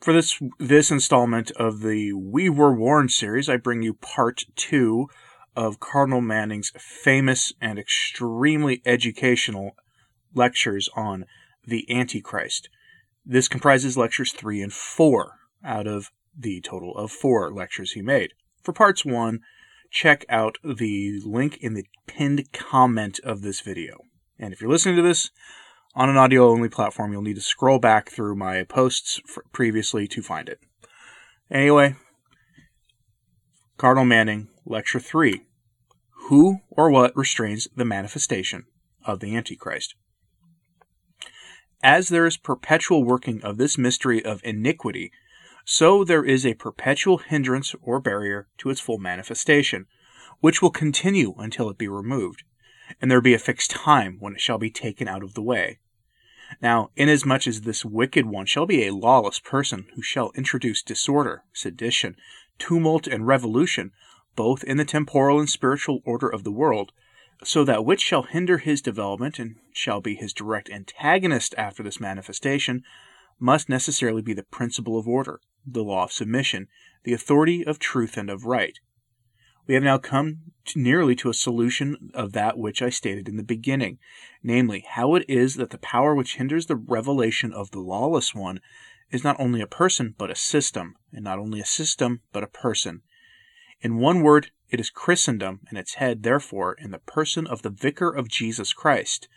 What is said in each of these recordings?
For this this installment of the We Were Warned series, I bring you part two of Cardinal Manning's famous and extremely educational lectures on the Antichrist. This comprises lectures three and four out of the total of four lectures he made. For parts one, check out the link in the pinned comment of this video. And if you're listening to this on an audio only platform, you'll need to scroll back through my posts previously to find it. Anyway, Cardinal Manning, Lecture 3 Who or what restrains the manifestation of the Antichrist? As there is perpetual working of this mystery of iniquity, so there is a perpetual hindrance or barrier to its full manifestation, which will continue until it be removed, and there be a fixed time when it shall be taken out of the way. Now, inasmuch as this wicked one shall be a lawless person who shall introduce disorder, sedition, tumult, and revolution, both in the temporal and spiritual order of the world, so that which shall hinder his development and shall be his direct antagonist after this manifestation must necessarily be the principle of order, the law of submission, the authority of truth and of right. We have now come to nearly to a solution of that which I stated in the beginning, namely, how it is that the power which hinders the revelation of the lawless one is not only a person, but a system, and not only a system, but a person. In one word, it is Christendom and its head, therefore, in the person of the Vicar of Jesus Christ,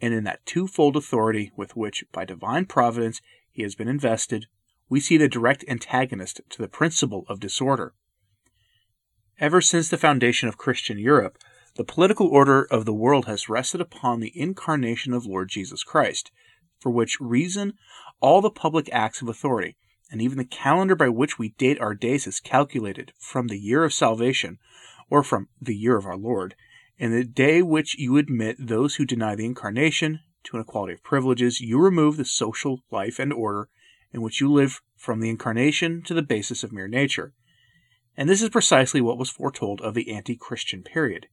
and in that twofold authority with which, by divine providence, he has been invested, we see the direct antagonist to the principle of disorder. Ever since the foundation of Christian Europe, the political order of the world has rested upon the incarnation of Lord Jesus Christ, for which reason all the public acts of authority, and even the calendar by which we date our days is calculated from the year of salvation, or from the year of our Lord, in the day which you admit those who deny the incarnation to an equality of privileges, you remove the social life and order in which you live from the incarnation to the basis of mere nature. And this is precisely what was foretold of the anti Christian period.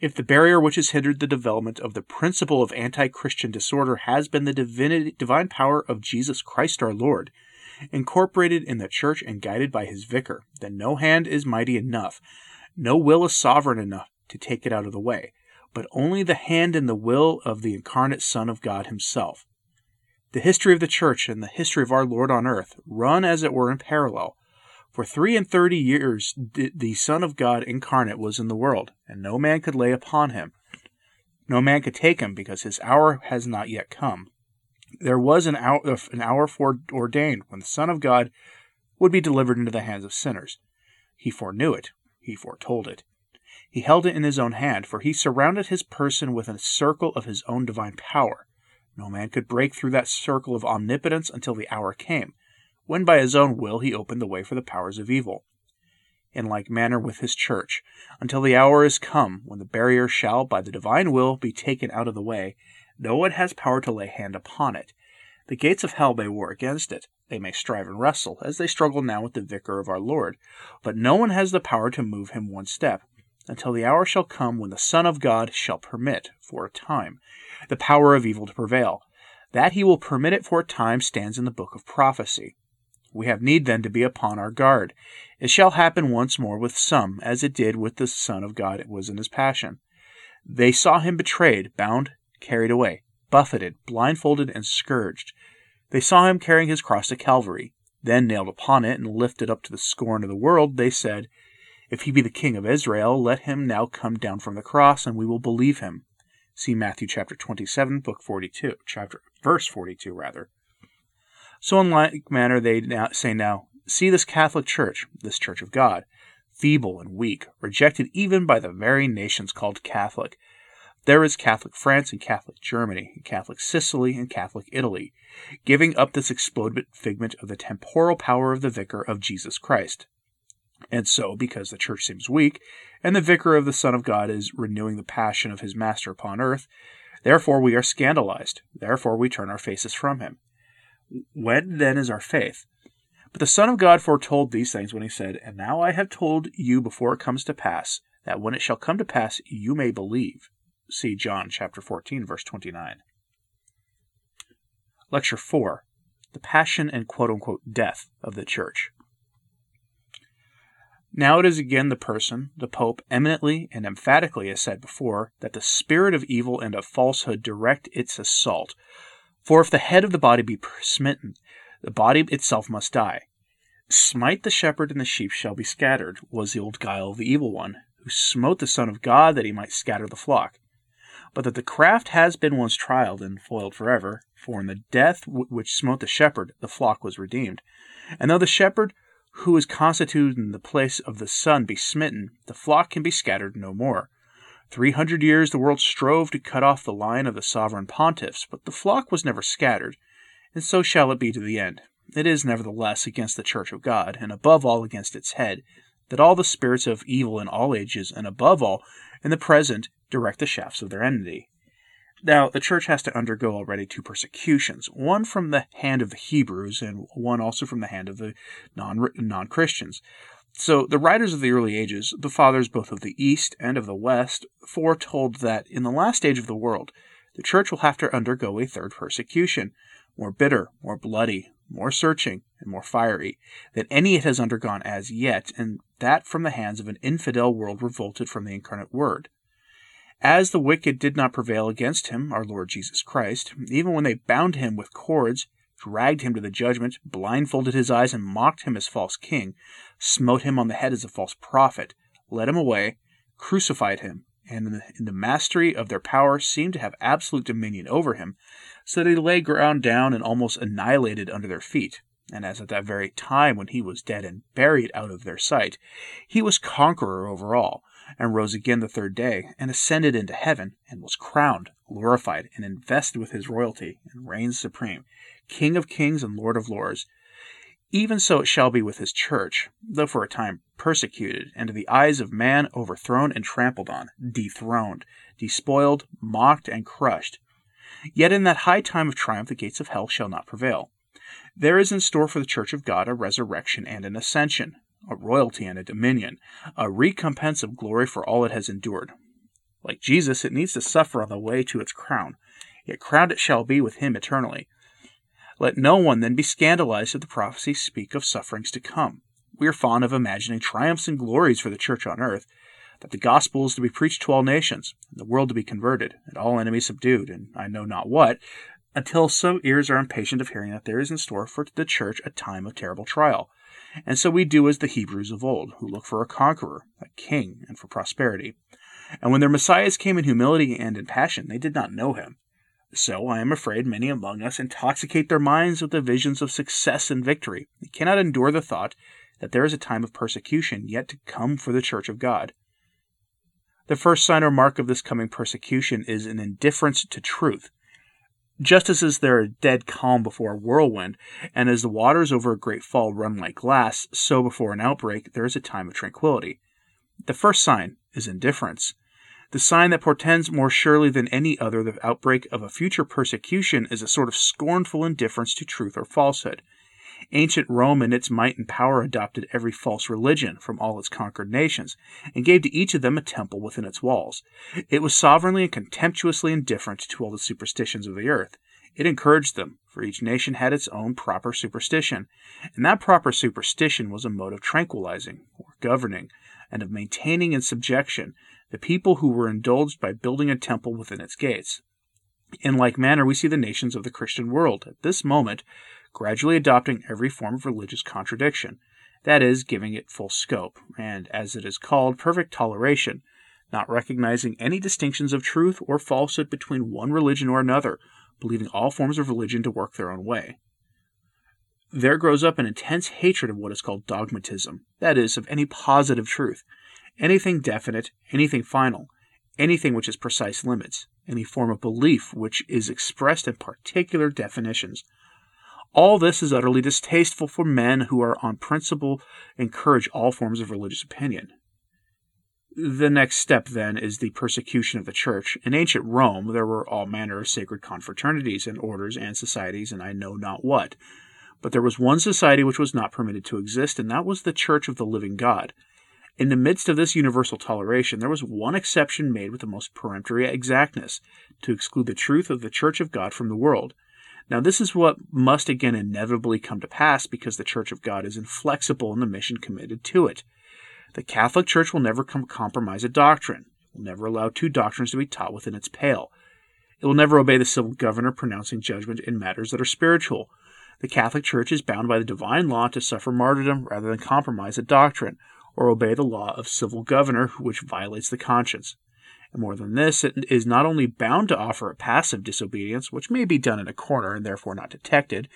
If the barrier which has hindered the development of the principle of anti Christian disorder has been the divinity, divine power of Jesus Christ our Lord, incorporated in the Church and guided by his vicar, then no hand is mighty enough, no will is sovereign enough to take it out of the way, but only the hand and the will of the incarnate Son of God himself. The history of the Church and the history of our Lord on earth run as it were in parallel. For three and thirty years the Son of God incarnate was in the world, and no man could lay upon him. No man could take him, because his hour has not yet come. There was an hour, an hour when the Son of God would be delivered into the hands of sinners. He foreknew it, he foretold it. He held it in his own hand, for he surrounded his person with a circle of his own divine power. No man could break through that circle of omnipotence until the hour came, when by his own will he opened the way for the powers of evil. In like manner with his church, until the hour is come when the barrier shall, by the divine will, be taken out of the way, no one has power to lay hand upon it. The gates of hell may war against it. They may strive and wrestle, as they struggle now with the vicar of our Lord, but no one has the power to move him one step until the hour shall come when the Son of God shall permit, for a time, the power of evil to prevail. That he will permit it for a time stands in the book of prophecy. We have need then to be upon our guard. It shall happen once more with some, as it did with the Son of God it was in his passion. They saw him betrayed, bound, carried away, buffeted, blindfolded, and scourged. They saw him carrying his cross to Calvary. Then nailed upon it and lifted up to the scorn of the world, they said, if he be the king of Israel, let him now come down from the cross, and we will believe him. See Matthew chapter 27, book 42, chapter verse 42 rather. So in like manner they now say now, see this Catholic Church, this Church of God, feeble and weak, rejected even by the very nations called Catholic. There is Catholic France and Catholic Germany, and Catholic Sicily and Catholic Italy, giving up this exploded figment of the temporal power of the Vicar of Jesus Christ. And so, because the church seems weak, and the vicar of the Son of God is renewing the passion of his master upon earth, therefore we are scandalized, therefore we turn our faces from him. When then is our faith? But the Son of God foretold these things when he said, And now I have told you before it comes to pass, that when it shall come to pass you may believe. See John chapter 14, verse 29. Lecture 4 the passion and quote unquote death of the church. Now it is again the person, the Pope, eminently and emphatically has said before, that the spirit of evil and of falsehood direct its assault. For if the head of the body be smitten, the body itself must die. Smite the shepherd, and the sheep shall be scattered, was the old guile of the evil one, who smote the Son of God that he might scatter the flock. But that the craft has been once trialed and foiled forever, for in the death which smote the shepherd, the flock was redeemed. And though the shepherd who is constituted in the place of the Son be smitten, the flock can be scattered no more. Three hundred years the world strove to cut off the line of the sovereign pontiffs, but the flock was never scattered, and so shall it be to the end. It is nevertheless against the Church of God, and above all against its head, that all the spirits of evil in all ages, and above all in the present, direct the shafts of their enmity. Now, the church has to undergo already two persecutions, one from the hand of the Hebrews and one also from the hand of the non Christians. So, the writers of the early ages, the fathers both of the East and of the West, foretold that in the last age of the world, the church will have to undergo a third persecution, more bitter, more bloody, more searching, and more fiery than any it has undergone as yet, and that from the hands of an infidel world revolted from the incarnate Word. As the wicked did not prevail against him, our Lord Jesus Christ, even when they bound him with cords, dragged him to the judgment, blindfolded his eyes, and mocked him as false king, smote him on the head as a false prophet, led him away, crucified him, and in the, mastery of their power seemed to have absolute dominion over him, so that he lay ground down and almost annihilated under their feet. And as at that very time when he was dead and buried out of their sight, he was conqueror over all, and rose again the third day, and ascended into heaven, and was crowned, glorified, and invested with his royalty, and reigns supreme, King of kings and Lord of lords. Even so it shall be with his church, though for a time persecuted, and to the eyes of man overthrown and trampled on, dethroned, despoiled, mocked, and crushed. Yet in that high time of triumph the gates of hell shall not prevail. There is in store for the church of God a resurrection and an ascension, a royalty and a dominion, a recompense of glory for all it has endured. Like Jesus, it needs to suffer on the way to its crown, yet crowned it shall be with him eternally. Let no one then be scandalized if the prophecies speak of sufferings to come. We are fond of imagining triumphs and glories for the church on earth, that the gospel is to be preached to all nations, and the world to be converted, and all enemies subdued, and I know not what, until some ears are impatient of hearing that there is in store for the church a time of terrible trial and so we do as the Hebrews of old, who look for a conqueror, a king, and for prosperity. And when their messiahs came in humility and in passion, they did not know him. So I am afraid many among us intoxicate their minds with the visions of success and victory. They cannot endure the thought that there is a time of persecution yet to come for the church of God. The first sign or mark of this coming persecution is an indifference to truth. Just as is there a dead calm before a whirlwind, and as the waters over a great fall run like glass, so before an outbreak there is a time of tranquility. The first sign is indifference. The sign that portends more surely than any other the outbreak of a future persecution is a sort of scornful indifference to truth or falsehood. Ancient Rome in its might and power adopted every false religion from all its conquered nations, and gave to each of them a temple within its walls. It was sovereignly and contemptuously indifferent to all the superstitions of the earth. It encouraged them, for each nation had its own proper superstition, and that proper superstition was a mode of tranquilizing, or governing, and of maintaining in subjection the people who were indulged by building a temple within its gates. In like manner, we see the nations of the Christian world at this moment gradually adopting every form of religious contradiction, that is, giving it full scope, and, as it is called, perfect toleration, not recognizing any distinctions of truth or falsehood between one religion or another, believing all forms of religion to work their own way. There grows up an intense hatred of what is called dogmatism, that is, of any positive truth, anything definite, anything final, anything which has precise limits, any form of belief which is expressed in particular definitions, all this is utterly distasteful for men who are on principle encourage all forms of religious opinion. The next step, then, is the persecution of the church. In ancient Rome, there were all manner of sacred confraternities and orders and societies, and I know not what. But there was one society which was not permitted to exist, and that was the Church of the Living God. In the midst of this universal toleration, there was one exception made with the most peremptory exactness to exclude the truth of the Church of God from the world. Now, this is what must again inevitably come to pass because the Church of God is inflexible in the mission committed to it. The Catholic Church will never com- compromise a doctrine, it will never allow two doctrines to be taught within its pale. It will never obey the civil governor pronouncing judgment in matters that are spiritual. The Catholic Church is bound by the divine law to suffer martyrdom rather than compromise a doctrine or obey the law of civil governor which violates the conscience. And more than this, it is not only bound to offer a passive disobedience, which may be done in a corner and therefore not detected,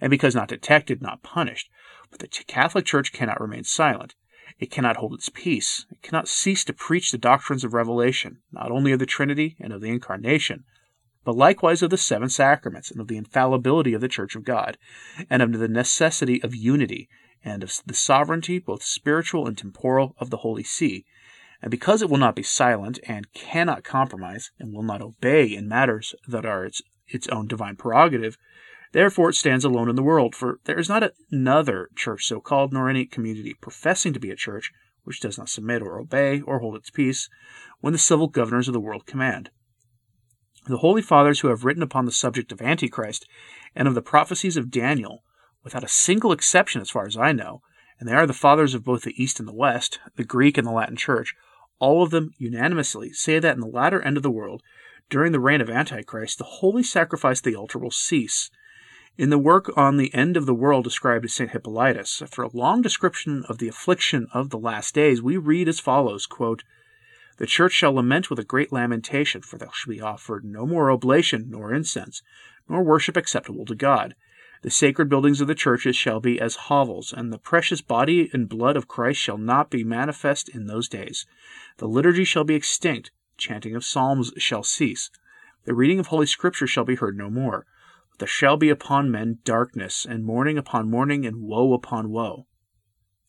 and because not detected, not punished, but the Catholic Church cannot remain silent. It cannot hold its peace. It cannot cease to preach the doctrines of revelation, not only of the Trinity and of the Incarnation, but likewise of the seven sacraments and of the infallibility of the Church of God, and of the necessity of unity, and of the sovereignty, both spiritual and temporal, of the Holy See. And because it will not be silent and cannot compromise and will not obey in matters that are its, its own divine prerogative, therefore it stands alone in the world, for there is not another church so called, nor any community professing to be a church, which does not submit or obey or hold its peace when the civil governors of the world command. The Holy Fathers who have written upon the subject of Antichrist and of the prophecies of Daniel, without a single exception as far as I know, and they are the fathers of both the East and the West, the Greek and the Latin Church, all of them unanimously say that in the latter end of the world, during the reign of Antichrist, the holy sacrifice of the altar will cease. In the work on the end of the world described by St. Hippolytus, after a long description of the affliction of the last days, we read as follows quote, the church shall lament with a great lamentation, for there shall be offered no more oblation, nor incense, nor worship acceptable to God. The sacred buildings of the churches shall be as hovels, and the precious body and blood of Christ shall not be manifest in those days. The liturgy shall be extinct, chanting of psalms shall cease. The reading of Holy Scripture shall be heard no more. There shall be upon men darkness, and mourning upon mourning, and woe upon woe.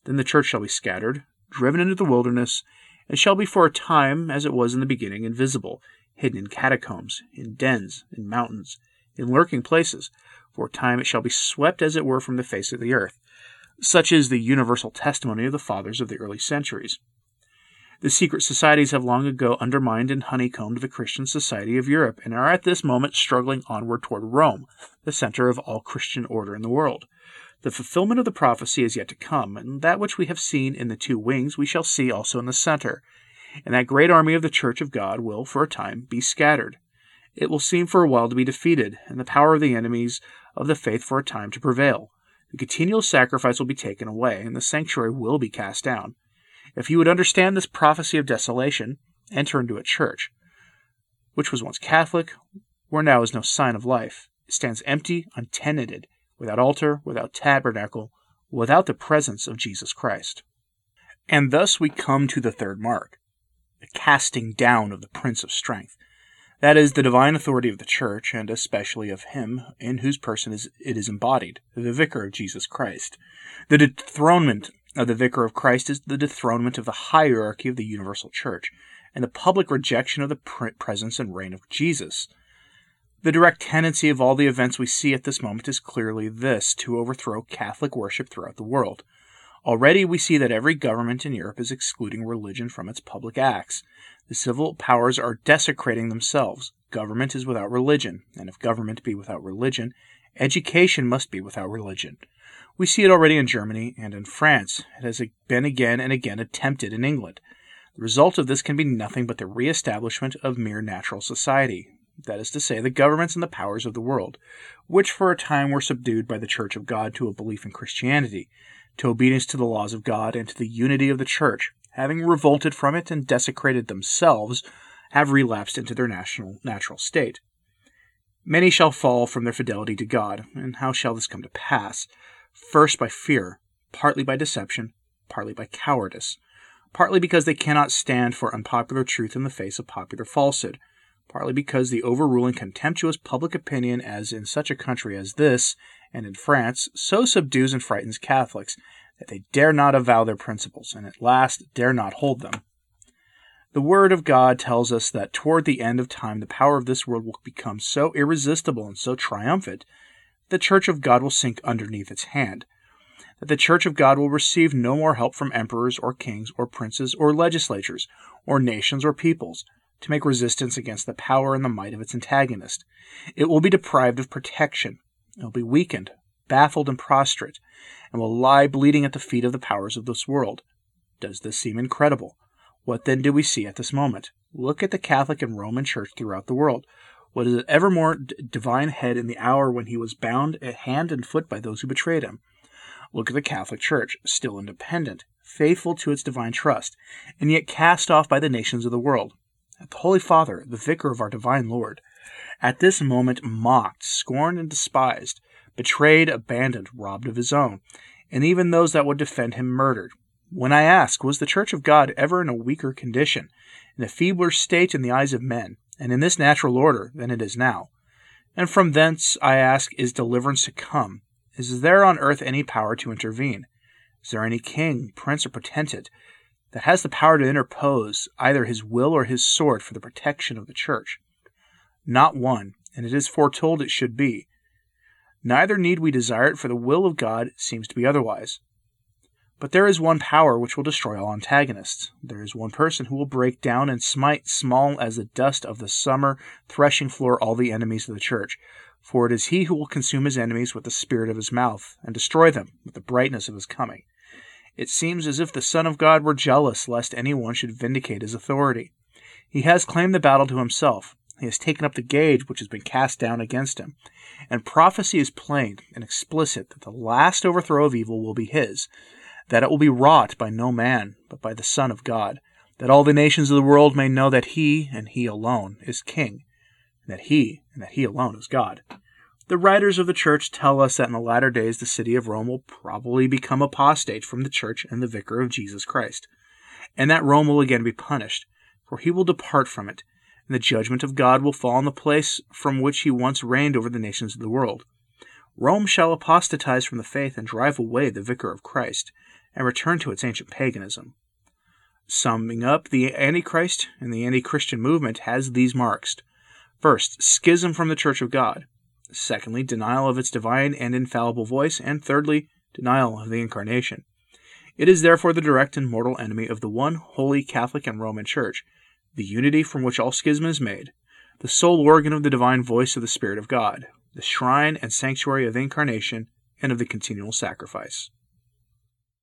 Then the church shall be scattered, driven into the wilderness, and shall be for a time, as it was in the beginning, invisible, hidden in catacombs, in dens, in mountains, in lurking places. For a time it shall be swept as it were from the face of the earth. Such is the universal testimony of the fathers of the early centuries. The secret societies have long ago undermined and honeycombed the Christian society of Europe, and are at this moment struggling onward toward Rome, the center of all Christian order in the world. The fulfillment of the prophecy is yet to come, and that which we have seen in the two wings we shall see also in the center. And that great army of the Church of God will, for a time, be scattered. It will seem for a while to be defeated, and the power of the enemies of the faith for a time to prevail. The continual sacrifice will be taken away, and the sanctuary will be cast down. If you would understand this prophecy of desolation, enter into a church, which was once Catholic, where now is no sign of life. It stands empty, untenanted, without altar, without tabernacle, without the presence of Jesus Christ. And thus we come to the third mark, the casting down of the Prince of Strength. That is the divine authority of the Church, and especially of him in whose person it is embodied, the Vicar of Jesus Christ. The dethronement of the Vicar of Christ is the dethronement of the hierarchy of the universal Church, and the public rejection of the presence and reign of Jesus. The direct tendency of all the events we see at this moment is clearly this to overthrow Catholic worship throughout the world. Already we see that every government in Europe is excluding religion from its public acts. The civil powers are desecrating themselves. Government is without religion, and if government be without religion, education must be without religion. We see it already in Germany and in France. It has been again and again attempted in England. The result of this can be nothing but the re establishment of mere natural society, that is to say, the governments and the powers of the world, which for a time were subdued by the Church of God to a belief in Christianity, to obedience to the laws of God, and to the unity of the Church, having revolted from it and desecrated themselves, have relapsed into their national natural state. Many shall fall from their fidelity to God, and how shall this come to pass? First by fear, partly by deception, partly by cowardice, partly because they cannot stand for unpopular truth in the face of popular falsehood partly because the overruling contemptuous public opinion, as in such a country as this, and in France, so subdues and frightens Catholics that they dare not avow their principles, and at last dare not hold them. The Word of God tells us that toward the end of time the power of this world will become so irresistible and so triumphant the Church of God will sink underneath its hand, that the Church of God will receive no more help from emperors or kings or princes or legislatures or nations or peoples, to make resistance against the power and the might of its antagonist. It will be deprived of protection, It will be weakened, baffled, and prostrate, and will lie bleeding at the feet of the powers of this world. Does this seem incredible? What then do we see at this moment? Look at the Catholic and Roman Church throughout the world. What is it evermore d- divine head in the hour when he was bound at hand and foot by those who betrayed him? Look at the Catholic Church, still independent, faithful to its divine trust, and yet cast off by the nations of the world. The Holy Father, the vicar of our divine Lord, at this moment mocked, scorned, and despised, betrayed, abandoned, robbed of his own, and even those that would defend him murdered. When I ask, was the Church of God ever in a weaker condition, in a feebler state in the eyes of men, and in this natural order, than it is now? And from thence I ask, is deliverance to come? Is there on earth any power to intervene? Is there any king, prince, or potentate that has the power to interpose either his will or his sword for the protection of the Church? Not one, and it is foretold it should be. Neither need we desire it, for the will of God seems to be otherwise. But there is one power which will destroy all antagonists. There is one person who will break down and smite small as the dust of the summer threshing floor all the enemies of the church. For it is he who will consume his enemies with the spirit of his mouth, and destroy them with the brightness of his coming. It seems as if the Son of God were jealous lest any one should vindicate his authority. He has claimed the battle to himself, he has taken up the gage which has been cast down against him. And prophecy is plain and explicit that the last overthrow of evil will be his, that it will be wrought by no man, but by the Son of God, that all the nations of the world may know that he, and he alone, is King, and that he, and that he alone is God. The writers of the church tell us that in the latter days the city of Rome will probably become apostate from the church and the vicar of Jesus Christ, and that Rome will again be punished, for he will depart from it and the judgment of God will fall on the place from which he once reigned over the nations of the world. Rome shall apostatize from the faith and drive away the vicar of Christ, and return to its ancient paganism. Summing up, the Antichrist and the anti Christian movement has these marks. First, schism from the Church of God. Secondly, denial of its divine and infallible voice. And thirdly, denial of the Incarnation. It is therefore the direct and mortal enemy of the one holy Catholic and Roman Church, the unity from which all schism is made, the sole organ of the divine voice of the Spirit of God, the shrine and sanctuary of the Incarnation and of the continual sacrifice.